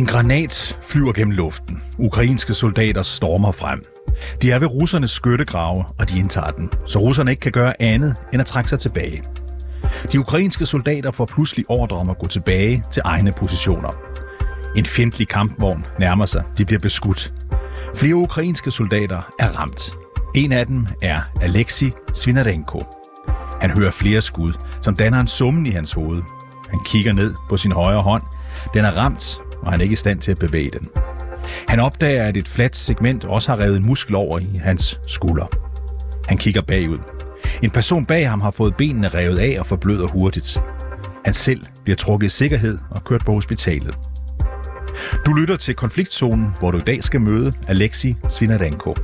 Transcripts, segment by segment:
En granat flyver gennem luften. Ukrainske soldater stormer frem. De er ved russernes skyttegrave, og de indtager den, så russerne ikke kan gøre andet end at trække sig tilbage. De ukrainske soldater får pludselig ordre om at gå tilbage til egne positioner. En fjendtlig kampvogn nærmer sig. De bliver beskudt. Flere ukrainske soldater er ramt. En af dem er Alexei Svinarenko. Han hører flere skud, som danner en summen i hans hoved. Han kigger ned på sin højre hånd. Den er ramt, og han er ikke i stand til at bevæge den. Han opdager, at et fladt segment også har revet en muskel over i hans skulder. Han kigger bagud. En person bag ham har fået benene revet af og forbløder hurtigt. Han selv bliver trukket i sikkerhed og kørt på hospitalet. Du lytter til konfliktzonen, hvor du i dag skal møde Alexi Svinarenko.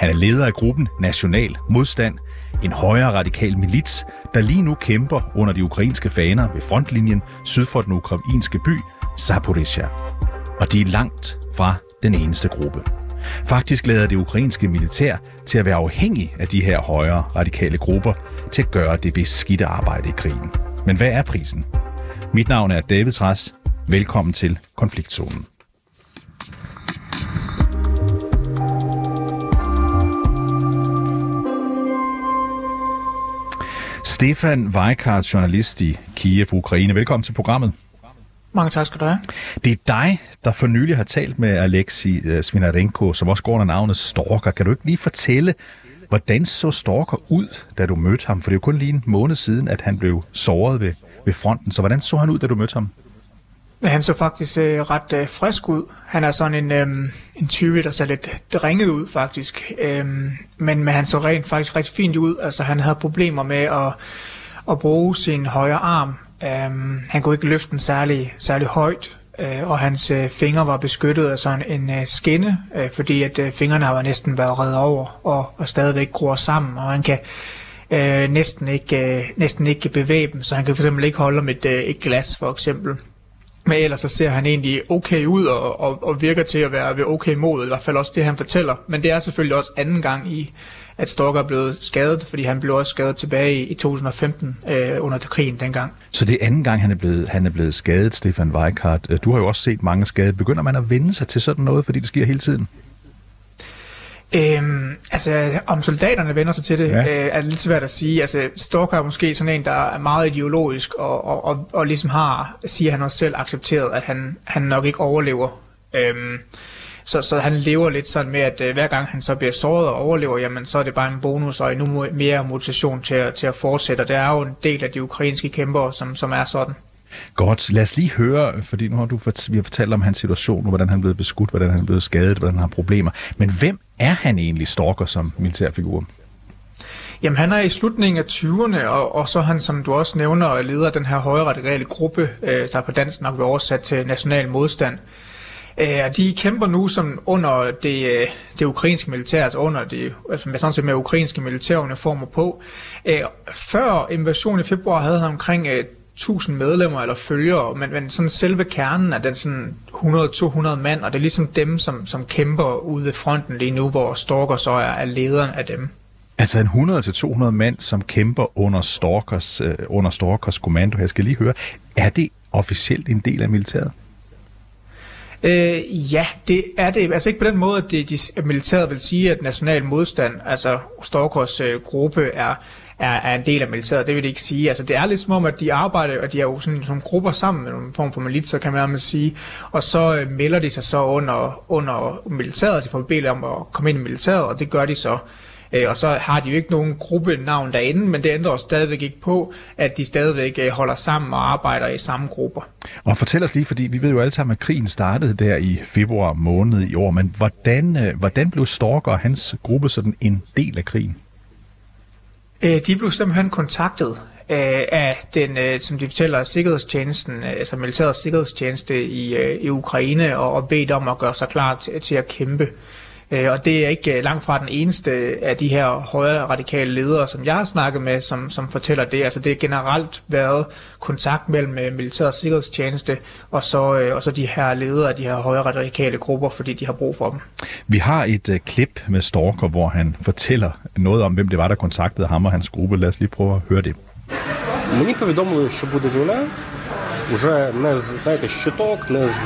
Han er leder af gruppen National Modstand, en højere radikal milits, der lige nu kæmper under de ukrainske faner ved frontlinjen syd for den ukrainske by Zaporizhia. Og de er langt fra den eneste gruppe. Faktisk lader det ukrainske militær til at være afhængig af de her højere radikale grupper til at gøre det beskidte arbejde i krigen. Men hvad er prisen? Mit navn er David Træs. Velkommen til Konfliktzonen. Stefan Weikart, journalist i Kiev, Ukraine. Velkommen til programmet. Mange tak skal du have. Det er dig, der for nylig har talt med Alexi øh, Svinarenko, som også går under navnet Stalker. Kan du ikke lige fortælle, hvordan så Stalker ud, da du mødte ham? For det er jo kun lige en måned siden, at han blev såret ved, ved fronten. Så hvordan så han ud, da du mødte ham? Han så faktisk øh, ret øh, frisk ud. Han er sådan en, øh, en type, der ser lidt ringet ud faktisk. Øh, men, men han så rent faktisk rigtig fint ud. Altså han havde problemer med at, at bruge sin højre arm. Øh, han kunne ikke løfte den særlig, særlig højt. Øh, og hans øh, fingre var beskyttet af sådan en øh, skinne, øh, fordi at øh, fingrene har næsten været reddet over og, og stadigvæk gror sammen, og han kan øh, næsten, ikke, øh, næsten ikke bevæge dem, så han kan fx ikke holde om et, øh, et glas for eksempel. Men ellers så ser han egentlig okay ud og, og, og virker til at være ved okay mod, i hvert fald også det, han fortæller. Men det er selvfølgelig også anden gang i, at Stalker er blevet skadet, fordi han blev også skadet tilbage i, i 2015 øh, under krigen dengang. Så det er anden gang, han er blevet, han er blevet skadet, Stefan Weikart. Du har jo også set mange skade. Begynder man at vende sig til sådan noget, fordi det sker hele tiden? Øhm, altså, om soldaterne vender sig til det, ja. øh, er det lidt svært at sige. Altså, Stalker er måske sådan en, der er meget ideologisk, og, og, og, og ligesom har, siger han også selv, accepteret, at han, han nok ikke overlever. Øhm, så, så han lever lidt sådan med, at øh, hver gang han så bliver såret og overlever, jamen så er det bare en bonus og endnu mere motivation til at, til at fortsætte. Og det er jo en del af de ukrainske kæmpere, som, som er sådan. Godt. Lad os lige høre, fordi nu har du vi har fortalt om hans situation, hvordan han er blevet beskudt, hvordan han er blevet skadet, hvordan han har problemer. Men hvem er han egentlig stalker som militærfigur? Jamen han er i slutningen af 20'erne, og, og så han, som du også nævner, leder den her højre radikale gruppe, øh, der på dansk nok vil oversat til national modstand. Øh, de kæmper nu som under det, øh, det ukrainske militær, altså under det, altså med sådan set med ukrainske militæruniformer på. Øh, før invasionen i februar havde han omkring øh, 1000 medlemmer eller følgere, men, men sådan selve kernen er den sådan 100-200 mand, og det er ligesom dem, som, som kæmper ude ved fronten lige nu, hvor Stalker så er, er lederen af dem. Altså en 100-200 mand, som kæmper under Stalkers, øh, under Stalkers kommando. Jeg skal lige høre, er det officielt en del af militæret? Øh, ja, det er det. Altså ikke på den måde, at, det, de, at militæret vil sige, at national modstand, altså Storkors øh, gruppe, er er, er en del af militæret. Det vil det ikke sige. Altså, det er lidt som om, at de arbejder, og de er jo sådan nogle grupper sammen med en form for militser, kan man nærmest sige. Og så øh, melder de sig så under, under militæret, de får bedt om at komme ind i militæret, og det gør de så. Øh, og så har de jo ikke nogen gruppenavn derinde, men det ændrer stadigvæk ikke på, at de stadigvæk øh, holder sammen og arbejder i samme grupper. Og fortæl os lige, fordi vi ved jo alle sammen, at krigen startede der i februar måned i år, men hvordan, øh, hvordan blev Storker og hans gruppe sådan en del af krigen? Øh, de blev simpelthen kontaktet øh, af den, øh, som de fortæller, sikkerhedstjenesten, altså militærets sikkerhedstjeneste i, i Ukraine, og, og bedt om at gøre sig klar til, til at kæmpe. Og det er ikke langt fra den eneste af de her højre radikale ledere, som jeg har snakket med, som, som fortæller det. Altså det er generelt været kontakt mellem militærets sikkerhedstjeneste og så, og så de her ledere af de her højre radikale grupper, fordi de har brug for dem. Vi har et uh, klip med Stalker, hvor han fortæller noget om, hvem det var, der kontaktede ham og hans gruppe. Lad os lige prøve at høre det. Мені повідомили, що буде війна. Уже не з знаєте, щиток, не з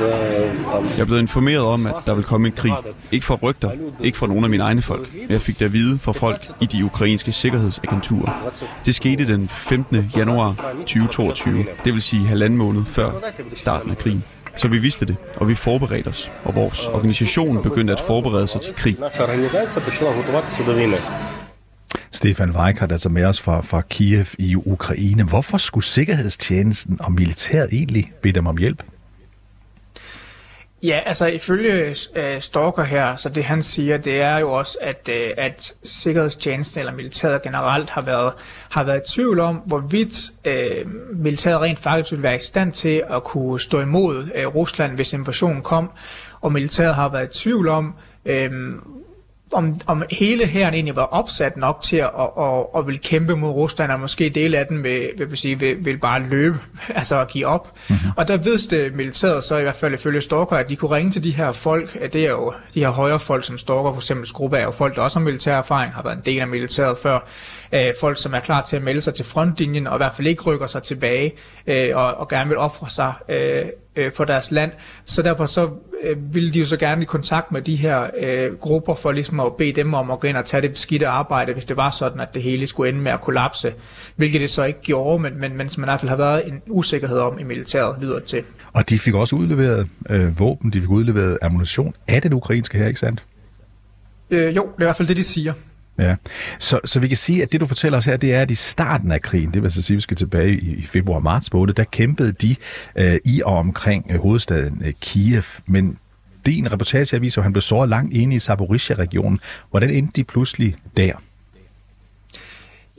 там Jeg er blevet informeret om, at der vil komme en krig. Ikke fra rygter, ikke fra nogle af mine egne folk. Men jeg fik det at vide fra folk i de ukrainske sikkerhedsagenturer. Det skete den 15. januar 2022, det vil sige halvanden måned før starten af krigen. Så vi vidste det, og vi forberedte os, og vores organisation begyndte at forberede sig til krig. Stefan Weikart, altså med os fra, fra Kiev i Ukraine. Hvorfor skulle Sikkerhedstjenesten og militæret egentlig bede dem om hjælp? Ja, altså ifølge øh, Stalker her, så det han siger, det er jo også, at, øh, at sikkerhedstjenesten eller militæret generelt har været, har været i tvivl om, hvorvidt øh, militæret rent faktisk ville være i stand til at kunne stå imod øh, Rusland, hvis invasionen kom. Og militæret har været i tvivl om, øh, om, om hele herren egentlig var opsat nok til at, at, at, at vil kæmpe mod Rusland, og måske dele af den vil, vil, sige, vil, vil bare løbe, altså at give op. Mm-hmm. Og der vidste militæret så i hvert fald ifølge Stalker, at de kunne ringe til de her folk, at det er jo de her højre folk, som Stalker for eksempel gruppe er jo folk, der også har militær erfaring, har været en del af militæret før. Øh, folk, som er klar til at melde sig til frontlinjen, og i hvert fald ikke rykker sig tilbage, øh, og, og gerne vil ofre sig øh, øh, for deres land. Så derfor så øh, ville de jo så gerne i kontakt med de her øh, grupper for ligesom at bede dem om at gå ind og tage det beskidte arbejde, hvis det var sådan, at det hele skulle ende med at kollapse. Hvilket det så ikke gjorde, men, men, men som man i hvert fald har været en usikkerhed om i militæret, lyder det til. Og de fik også udleveret øh, våben, de fik udleveret ammunition af den ukrainske her, ikke sandt? Øh, jo, det er i hvert fald det, de siger. Ja, så, så vi kan sige, at det du fortæller os her, det er, at i starten af krigen, det vil så sige, at vi skal tilbage i, i februar-marts måned, der kæmpede de øh, i og omkring øh, hovedstaden øh, Kiev, men din reportage her viser, at han blev såret langt inde i Zaporizhia-regionen. Hvordan endte de pludselig der?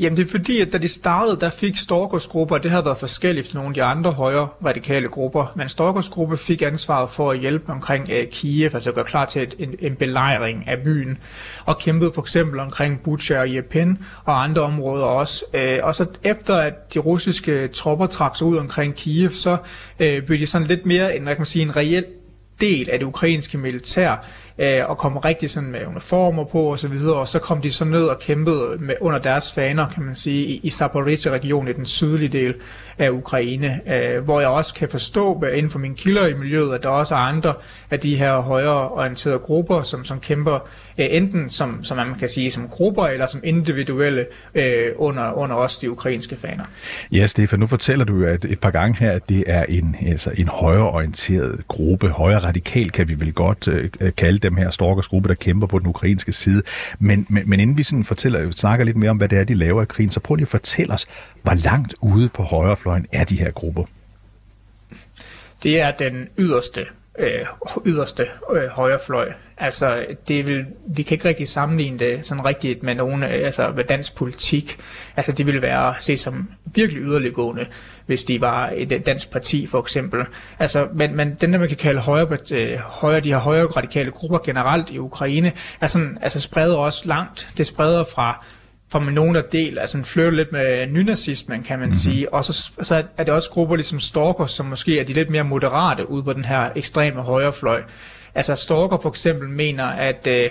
Jamen det er fordi, at da de startede, der fik Storkos grupper, det havde været forskelligt fra nogle af de andre højre radikale grupper, men Storkos gruppe fik ansvaret for at hjælpe omkring uh, Kiev, altså gøre klar til et, en, en belejring af byen, og kæmpede for eksempel omkring Bucha og Irpin og andre områder også. Uh, og så efter at de russiske tropper trak sig ud omkring Kiev, så uh, blev de sådan lidt mere en, hvad kan man sige, en reel del af det ukrainske militær, øh, og kom rigtig sådan med uniformer på og så videre, og så kom de så ned og kæmpede med, under deres faner, kan man sige, i, i Zaporizhia-regionen i den sydlige del af Ukraine, øh, hvor jeg også kan forstå inden for mine kilder i miljøet, at der også er andre af de her højreorienterede grupper, som, som kæmper øh, enten som, som man kan sige som grupper, eller som individuelle øh, under, under også de ukrainske faner. Ja, Stefan, nu fortæller du jo at et par gange her, at det er en, altså en højreorienteret gruppe, højre radikal kan vi vel godt øh, øh, kalde dem her, Storkers gruppe, der kæmper på den ukrainske side. Men, men, men inden vi sådan fortæller, snakker lidt mere om, hvad det er, de laver i krigen, så prøv lige at fortælle os, hvor langt ude på højrefløjen er de her grupper? Det er den yderste øh, yderste øh, højrefløj. Altså, det vil, vi kan ikke rigtig sammenligne det sådan rigtigt med nogen, øh, altså med dansk politik. Altså, det ville være set som virkelig yderliggående, hvis de var et dansk parti, for eksempel. Altså, men, men den der, man kan kalde højre, øh, højre, de her højre radikale grupper generelt i Ukraine, er sådan, altså spreder også langt. Det spreder fra for nogen der del, altså en flirte lidt med nynazismen, kan man mm-hmm. sige. Og så, så er det også grupper ligesom Stalker, som måske er de lidt mere moderate ude på den her ekstreme højrefløj. Altså Stalker for eksempel mener, at øh,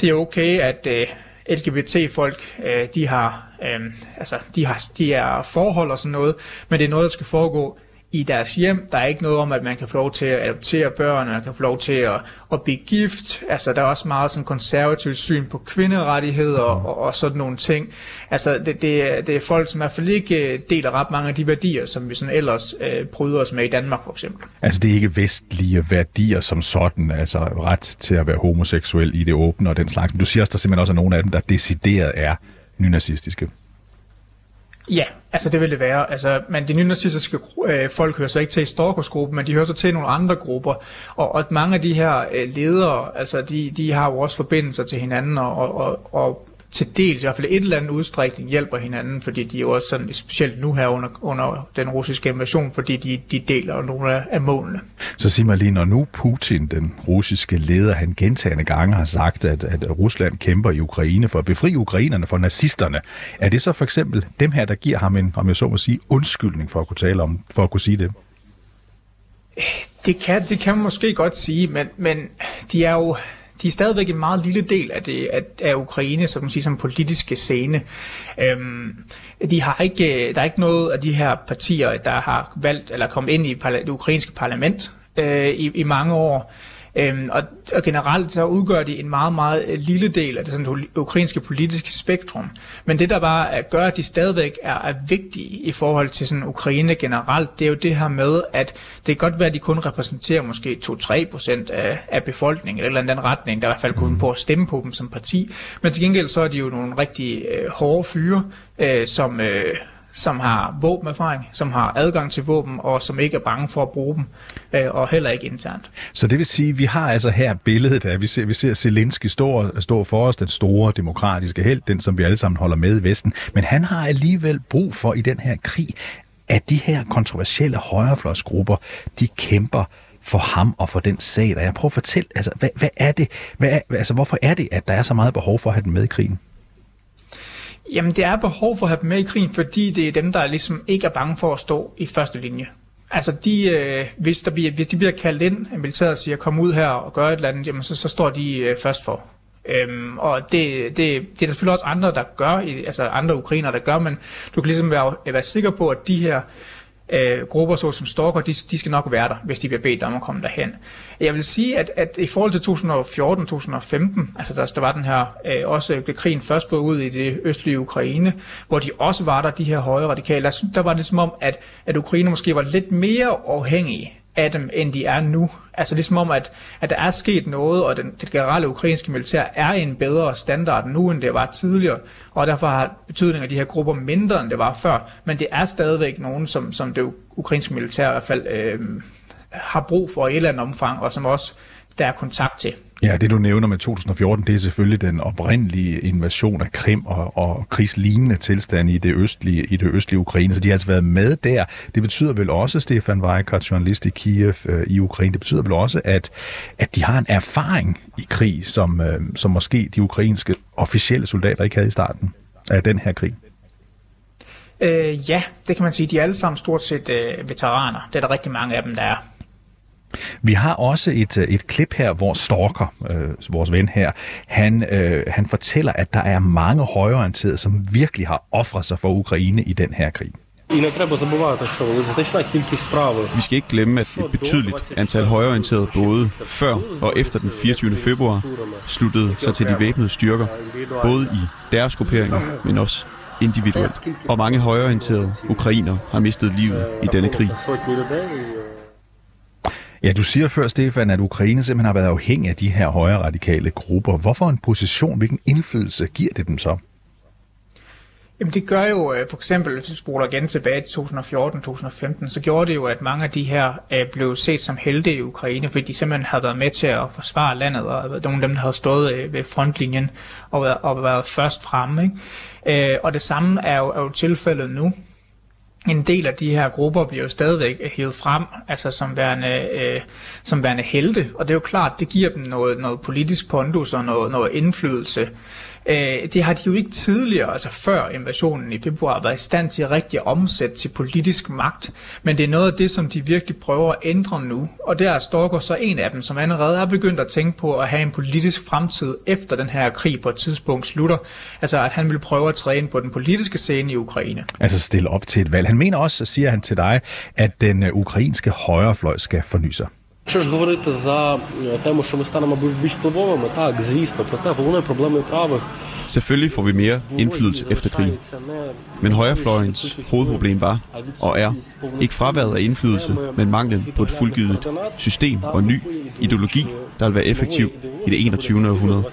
det er okay, at øh, LGBT-folk, øh, de har, øh, altså, de har, de er forhold og sådan noget, men det er noget, der skal foregå i deres hjem. Der er ikke noget om, at man kan få lov til at adoptere børn, eller man kan få lov til at, at blive gift. Altså, der er også meget sådan konservativt syn på kvinderettigheder og, og, og sådan nogle ting. Altså, det, det, er, det er folk, som i hvert fald ikke øh, deler ret mange af de værdier, som vi sådan ellers øh, bryder os med i Danmark, for eksempel. Altså, det er ikke vestlige værdier som sådan, altså ret til at være homoseksuel i det åbne og den slags. Du siger også, der simpelthen også er nogle af dem, der decideret er nynazistiske. Ja, altså det vil det være. Altså, men de nynazistiske øh, folk hører så ikke til i Storkos men de hører så til nogle andre grupper. Og, og mange af de her øh, ledere, altså de, de har jo også forbindelser til hinanden, og, og, og til dels i hvert fald et eller andet udstrækning hjælper hinanden, fordi de er jo også sådan, specielt nu her under, under den russiske invasion, fordi de, de deler nogle af, af målene. Så sig mig lige, når nu Putin, den russiske leder, han gentagende gange har sagt, at, at Rusland kæmper i Ukraine for at befri ukrainerne for nazisterne, er det så for eksempel dem her, der giver ham en, om jeg så må sige, undskyldning for at kunne tale om, for at kunne sige det? Det kan, det kan man måske godt sige, men, men de er jo de er stadigvæk en meget lille del af, det, af, af Ukraine, som man siger, som politiske scene. Øhm, de har ikke, der er ikke noget af de her partier, der har valgt eller kommet ind i det ukrainske parlament øh, i, i mange år. Øhm, og, og generelt så udgør de en meget, meget øh, lille del af det sådan, ukrainske politiske spektrum. Men det, der bare gør, at de stadigvæk er, er vigtige i forhold til sådan Ukraine generelt, det er jo det her med, at det kan godt være, at de kun repræsenterer måske 2-3 procent af, af befolkningen, eller en retning, der i hvert fald kunne på at stemme på dem som parti. Men til gengæld så er de jo nogle rigtig øh, hårde fyre, øh, som... Øh, som har våbenerfaring, som har adgang til våben, og som ikke er bange for at bruge dem, øh, og heller ikke internt. Så det vil sige, at vi har altså her billedet af, vi ser, vi ser Zelensky stå, stå for os, den store demokratiske held, den som vi alle sammen holder med i Vesten, men han har alligevel brug for i den her krig, at de her kontroversielle højrefløjsgrupper, de kæmper for ham og for den sag, der er. Prøv at fortælle, altså, hvad, hvad er det, hvad er, altså, hvorfor er det, at der er så meget behov for at have den med i krigen? Jamen, det er behov for at have dem med i krigen, fordi det er dem, der ligesom ikke er bange for at stå i første linje. Altså, de, øh, hvis, der bliver, hvis de bliver kaldt ind, militæret siger, kom ud her og gør et eller andet, jamen, så, så står de øh, først for. Øhm, og det, det, det er der selvfølgelig også andre, der gør, altså andre ukrainer, der gør, men du kan ligesom være, øh, være sikker på, at de her øh, grupper såsom Stalker, de, de skal nok være der, hvis de bliver bedt om at komme derhen. Jeg vil sige, at, at i forhold til 2014-2015, altså der, der var den her, øh, også blev krigen først brød ud i det østlige Ukraine, hvor de også var der, de her højre radikale, der, der var det som om, at, at Ukraine måske var lidt mere afhængige af dem, end de er nu. Altså ligesom om, at, at der er sket noget, og den, det generelle ukrainske militær er i en bedre standard nu, end det var tidligere, og derfor har betydningen af de her grupper mindre, end det var før, men det er stadigvæk nogen, som, som det ukrainske militær i hvert fald øh, har brug for i et eller andet omfang, og som også der er kontakt til. Ja, det du nævner med 2014, det er selvfølgelig den oprindelige invasion af Krim og, og krigslignende tilstand i det, østlige, i det østlige Ukraine. Så de har altså været med der. Det betyder vel også, Stefan Weikart, journalist i Kiev øh, i Ukraine, det betyder vel også, at, at de har en erfaring i krig, som, øh, som måske de ukrainske officielle soldater ikke havde i starten af den her krig. Øh, ja, det kan man sige. De er alle sammen stort set øh, veteraner. Det er der rigtig mange af dem, der er. Vi har også et, øh, et klip her, hvor Stalker, øh, vores ven her, han, øh, han fortæller, at der er mange højreorienterede, som virkelig har offret sig for Ukraine i den her krig. Vi skal ikke glemme, at et betydeligt antal højreorienterede både før og efter den 24. februar sluttede sig til de væbnede styrker, både i deres grupperinger, men også individuelt. Og mange højreorienterede ukrainer har mistet livet i denne krig. Ja, du siger før, Stefan, at Ukraine simpelthen har været afhængig af de her højre radikale grupper. Hvorfor en position, hvilken indflydelse giver det dem så? Jamen det gør jo, øh, for eksempel hvis vi spoler igen tilbage til 2014-2015, så gjorde det jo, at mange af de her øh, blev set som helte i Ukraine, fordi de simpelthen havde været med til at forsvare landet, og øh, nogle af dem, der havde stået øh, ved frontlinjen og været, og været først fremme. Ikke? Øh, og det samme er jo, er jo tilfældet nu en del af de her grupper bliver jo stadigvæk hævet frem, altså som værende, øh, som værende helte, og det er jo klart, det giver dem noget, noget politisk pondus og noget, noget indflydelse. Øh, det har de jo ikke tidligere, altså før invasionen i februar, været i stand til at rigtig omsætte til politisk magt. Men det er noget af det, som de virkelig prøver at ændre nu. Og der er Storker så en af dem, som allerede er begyndt at tænke på at have en politisk fremtid efter den her krig på et tidspunkt slutter. Altså at han vil prøve at træne på den politiske scene i Ukraine. Altså stille op til et valg. Han mener også, siger han til dig, at den øh, ukrainske højrefløj skal forny sig. Якщо ж говорити за тему, що ми станемо більш впливовими, так, звісно, проте головною проблемою правих Selvfølgelig får vi mere indflydelse efter krigen. Men højrefløjens hovedproblem var, og er, ikke fraværet af indflydelse, men manglen på et fuldgivet system og ny ideologi, der vil være effektiv i det 21. århundrede.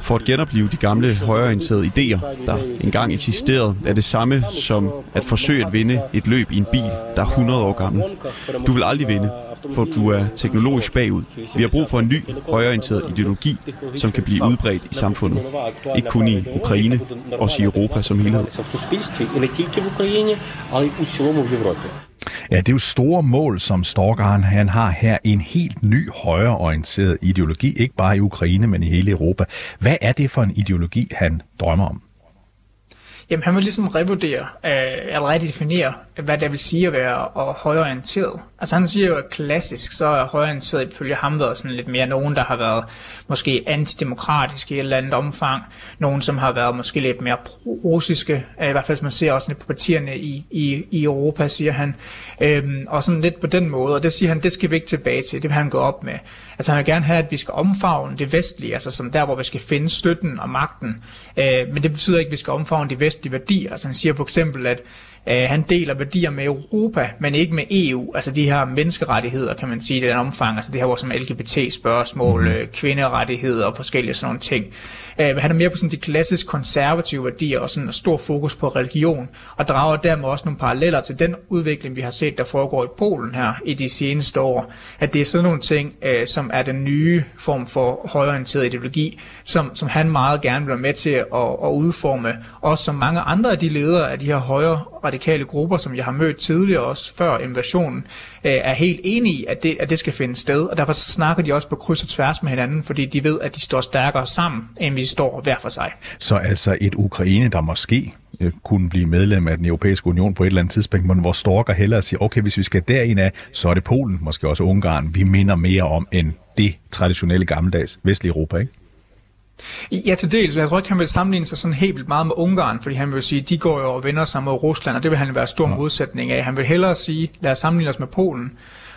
For at genopleve de gamle højreorienterede idéer, der engang eksisterede, er det samme som at forsøge at vinde et løb i en bil, der er 100 år gammel. Du vil aldrig vinde, for du er teknologisk bagud. Vi har brug for en ny, højorienteret ideologi, som kan blive udbredt i samfundet. Ikke kun i Ukraine, også i Europa som helhed. Ja, det er jo store mål, som Storgaren han har her. En helt ny højreorienteret ideologi, ikke bare i Ukraine, men i hele Europa. Hvad er det for en ideologi, han drømmer om? Jamen, han vil ligesom revurdere, øh, eller redefinere, hvad det vil sige at være og højorienteret. Altså han siger jo, at klassisk, så er højorienteret ifølge ham været sådan lidt mere nogen, der har været måske antidemokratiske i et eller andet omfang. Nogen, som har været måske lidt mere russiske, øh, i hvert fald man ser også lidt på partierne i, i, i Europa, siger han. Øhm, og sådan lidt på den måde, og det siger han, det skal vi ikke tilbage til, det vil han gå op med. Altså han vil gerne have, at vi skal omfavne det vestlige, altså som der, hvor vi skal finde støtten og magten. Øh, men det betyder ikke, at vi skal omfavne det vestlige værdier. Altså han siger for eksempel, at Øh, han deler værdier med Europa, men ikke med EU. Altså de her menneskerettigheder, kan man sige, i den omfang. Altså det her, hvor som LGBT-spørgsmål, mm. kvinderettigheder og forskellige sådan nogle ting. Øh, han er mere på sådan de klassisk konservative værdier og sådan en stor fokus på religion, og drager dermed også nogle paralleller til den udvikling, vi har set, der foregår i Polen her i de seneste år. At det er sådan nogle ting, øh, som er den nye form for højorienteret ideologi, som, som han meget gerne vil være med til at, at udforme, også som mange andre af de ledere af de her højre radikale grupper, som jeg har mødt tidligere også før invasionen, øh, er helt enige i, at det, at det skal finde sted, og derfor så snakker de også på kryds og tværs med hinanden, fordi de ved, at de står stærkere sammen, end vi står hver for sig. Så altså et Ukraine, der måske øh, kunne blive medlem af den europæiske union på et eller andet tidspunkt, men hvor Storker hellere siger, okay, hvis vi skal derind af, så er det Polen, måske også Ungarn, vi minder mere om end det traditionelle gammeldags vestlige Europa, ikke? Ja, til dels. Jeg tror ikke, han vil sammenligne sig sådan helt vildt meget med Ungarn, fordi han vil sige, de går jo og vender sig mod Rusland, og det vil han være stor modsætning af. Han vil hellere sige, lad os sammenligne os med Polen,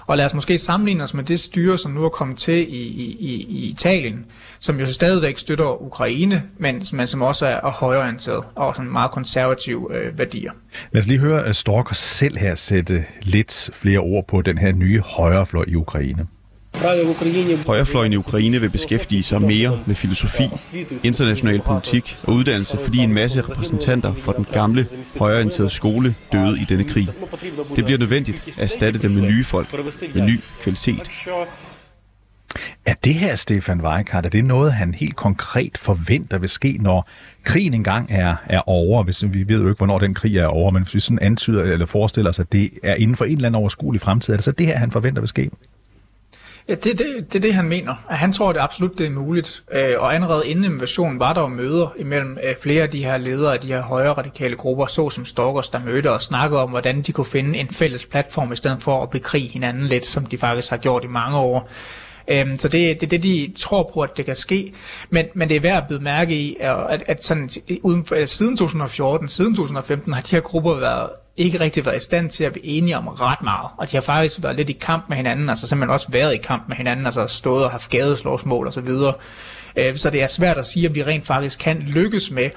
og lad os måske sammenligne os med det styre, som nu er kommet til i, i, i Italien, som jo stadigvæk støtter Ukraine, men, men som også er højorienteret og sådan meget konservative øh, værdier. Lad os lige høre øh, Storker selv her sætte lidt flere ord på den her nye højrefløj i Ukraine. Højrefløjen i Ukraine vil beskæftige sig mere med filosofi, international politik og uddannelse, fordi en masse repræsentanter for den gamle, højreorienterede skole døde i denne krig. Det bliver nødvendigt at erstatte dem med nye folk, med ny kvalitet. Er det her, Stefan Weikart, er det noget, han helt konkret forventer vil ske, når krigen engang er, er over? Hvis, vi ved jo ikke, hvornår den krig er over, men hvis vi sådan antyder eller forestiller os, at det er inden for en eller anden overskuelig fremtid, er det så det her, han forventer vil ske? Ja, det, det, det er det, han mener. At han tror, at det absolut det er muligt. Øh, og allerede inden invasionen var der jo møder imellem øh, flere af de her ledere af de her højre radikale grupper, såsom Stalkers, der mødte og snakkede om, hvordan de kunne finde en fælles platform, i stedet for at bekrige hinanden lidt, som de faktisk har gjort i mange år. Øhm, så det er det, det, de tror på, at det kan ske. Men, men det er værd at byde mærke i, at, at sådan, uden for, siden 2014, siden 2015, har de her grupper været ikke rigtig været i stand til at blive enige om ret meget. Og de har faktisk været lidt i kamp med hinanden, altså simpelthen også været i kamp med hinanden, altså stået og haft gadeslåsmål og så videre. Øh, så det er svært at sige, om de rent faktisk kan lykkes med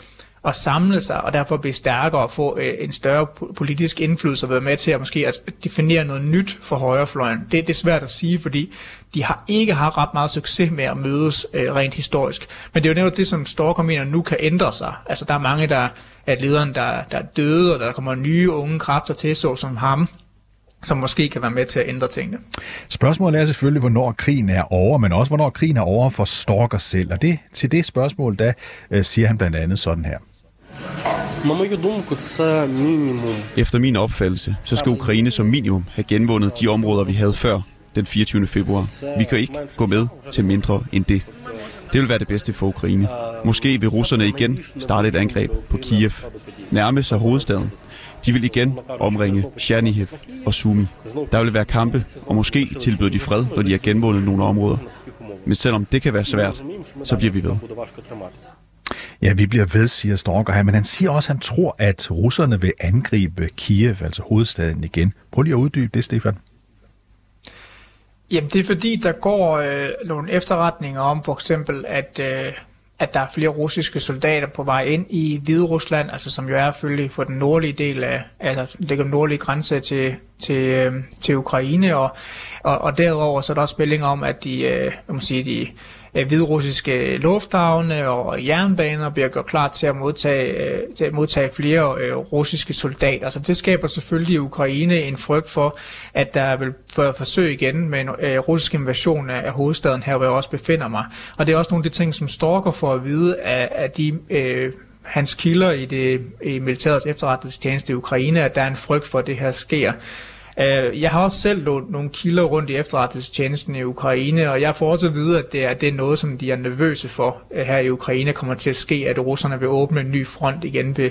at samle sig, og derfor blive stærkere og få øh, en større politisk indflydelse og være med til at måske at definere noget nyt for højrefløjen. Det, det er svært at sige, fordi de har ikke haft ret meget succes med at mødes øh, rent historisk. Men det er jo netop det, som Storker mener nu kan ændre sig. Altså der er mange, der er lederen, der, der er døde, og der kommer nye unge kræfter til, så som ham, som måske kan være med til at ændre tingene. Spørgsmålet er selvfølgelig, hvornår krigen er over, men også hvornår krigen er over for Storker selv. Og det, til det spørgsmål, der øh, siger han blandt andet sådan her. Efter min opfattelse, så skal Ukraine som minimum have genvundet de områder, vi havde før den 24. februar. Vi kan ikke gå med til mindre end det. Det vil være det bedste for Ukraine. Måske vil russerne igen starte et angreb på Kiev, nærme sig hovedstaden. De vil igen omringe Chernihiv og Sumi. Der vil være kampe, og måske tilbyder de fred, når de har genvundet nogle områder. Men selvom det kan være svært, så bliver vi ved. Ja, vi bliver ved, siger Storker her, men han siger også, at han tror, at russerne vil angribe Kiev, altså hovedstaden igen. Prøv lige at uddybe det, Stefan. Jamen, det er fordi, der går øh, nogle efterretninger om for eksempel, at, øh, at der er flere russiske soldater på vej ind i Hvide Rusland, altså som jo er selvfølgelig på den nordlige del af, altså den nordlige grænse til, til, øh, til Ukraine, og, og, og derover så er der også meldinger om, at de, øh, må sige, de øh, hvidrussiske lufthavne og jernbaner bliver gjort klar til at modtage, øh, til at modtage flere øh, russiske soldater. Så det skaber selvfølgelig i Ukraine en frygt for, at der vil forsøge igen med en øh, russisk invasion af, af hovedstaden her, hvor jeg også befinder mig. Og det er også nogle af de ting, som Storker får at vide af, af de øh, hans kilder i det i militærets efterretningstjeneste i Ukraine, at der er en frygt for, at det her sker. Øh, jeg har også selv lånt nogle kilder rundt i efterretningstjenesten i Ukraine, og jeg får også at vide, at det er, det er noget, som de er nervøse for øh, her i Ukraine kommer til at ske, at russerne vil åbne en ny front igen ved,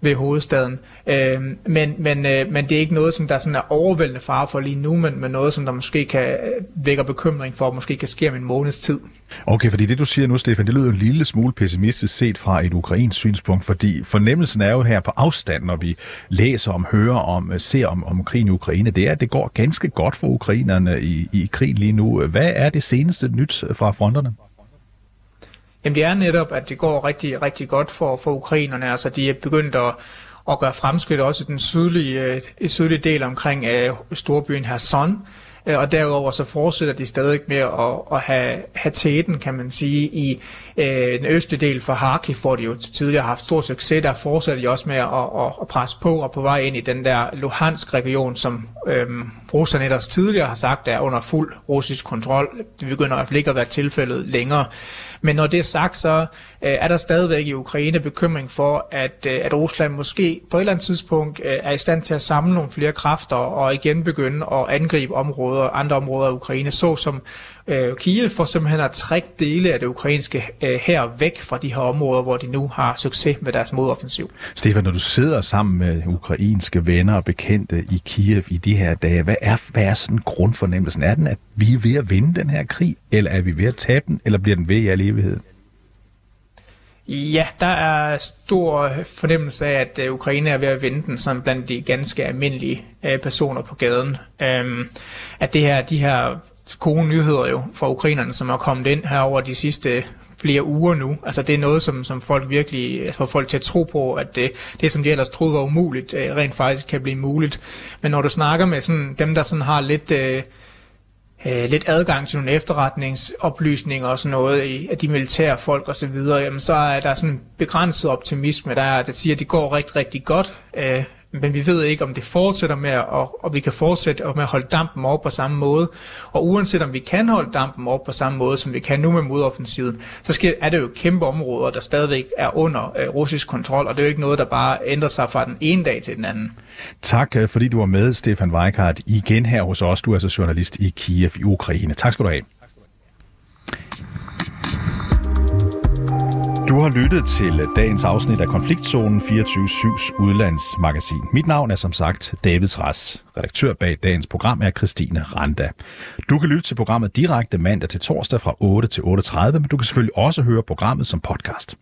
ved hovedstaden. Øh, men, men, øh, men det er ikke noget, som der sådan er overvældende fare for lige nu, men, men noget, som der måske kan øh, vække bekymring for, måske kan ske om en måneds tid. Okay, fordi det du siger nu, Stefan, det lyder en lille smule pessimistisk set fra et ukrainsk synspunkt, fordi fornemmelsen er jo her på afstand, når vi læser om, hører om, øh, ser om, om krigen i Ukraine, det er, at det går ganske godt for ukrainerne i, i krigen lige nu. Hvad er det seneste nyt fra fronterne? Jamen det er netop, at det går rigtig, rigtig godt for, for ukrainerne. Altså de er begyndt at, at gøre fremskridt også i den sydlige, øh, i sydlige del omkring uh, storbyen Kherson. Øh, og derudover så fortsætter de stadig med at, at have, have tæten, kan man sige, i øh, den østlige del for Kharkiv, hvor de jo tidligere har haft stor succes. Der fortsætter de også med at, at, at presse på og på vej ind i den der Luhansk-region, som øh, Rusland ellers tidligere har sagt er under fuld russisk kontrol. Det begynder i hvert fald ikke at være tilfældet længere. Men når det er sagt, så øh, er der stadigvæk i Ukraine bekymring for, at, øh, at Rusland måske på et eller andet tidspunkt øh, er i stand til at samle nogle flere kræfter og igen begynde at angribe områder, andre områder af Ukraine, såsom øh, Kiev for simpelthen at trække dele af det ukrainske øh, her væk fra de her områder, hvor de nu har succes med deres modoffensiv. Stefan, når du sidder sammen med ukrainske venner og bekendte i Kiev i de her dage, hvad er, hvad er sådan grundfornemmelsen? Er den, at vi er ved at vinde den her krig, eller er vi ved at tabe den, eller bliver den ved i al evighed? Ja, der er stor fornemmelse af, at øh, Ukraine er ved at vinde den, som blandt de ganske almindelige øh, personer på gaden. Øhm, at det her, de her gode nyheder jo fra ukrainerne, som er kommet ind her over de sidste flere uger nu. Altså det er noget, som, som folk virkelig altså, får folk til at tro på, at det, det som de ellers troede var umuligt, øh, rent faktisk kan blive muligt. Men når du snakker med sådan, dem, der sådan har lidt... Øh, øh, lidt adgang til nogle efterretningsoplysninger og sådan noget i, af de militære folk og så videre, jamen så er der sådan begrænset optimisme, der, der siger, at det går rigtig, rigtig godt. Øh, men vi ved ikke, om det fortsætter med, at, og, og vi kan fortsætte med at holde dampen op på samme måde. Og uanset om vi kan holde dampen op på samme måde, som vi kan nu med modoffensiven, så skal, er det jo kæmpe områder, der stadigvæk er under øh, russisk kontrol, og det er jo ikke noget, der bare ændrer sig fra den ene dag til den anden. Tak, øh, fordi du var med, Stefan Weikart, igen her hos os. Du er altså journalist i Kiev i Ukraine. Tak skal du have. Du har lyttet til dagens afsnit af Konfliktzonen 24-7's udlandsmagasin. Mit navn er som sagt David Ras. Redaktør bag dagens program er Christine Randa. Du kan lytte til programmet direkte mandag til torsdag fra 8 til 8.30, men du kan selvfølgelig også høre programmet som podcast.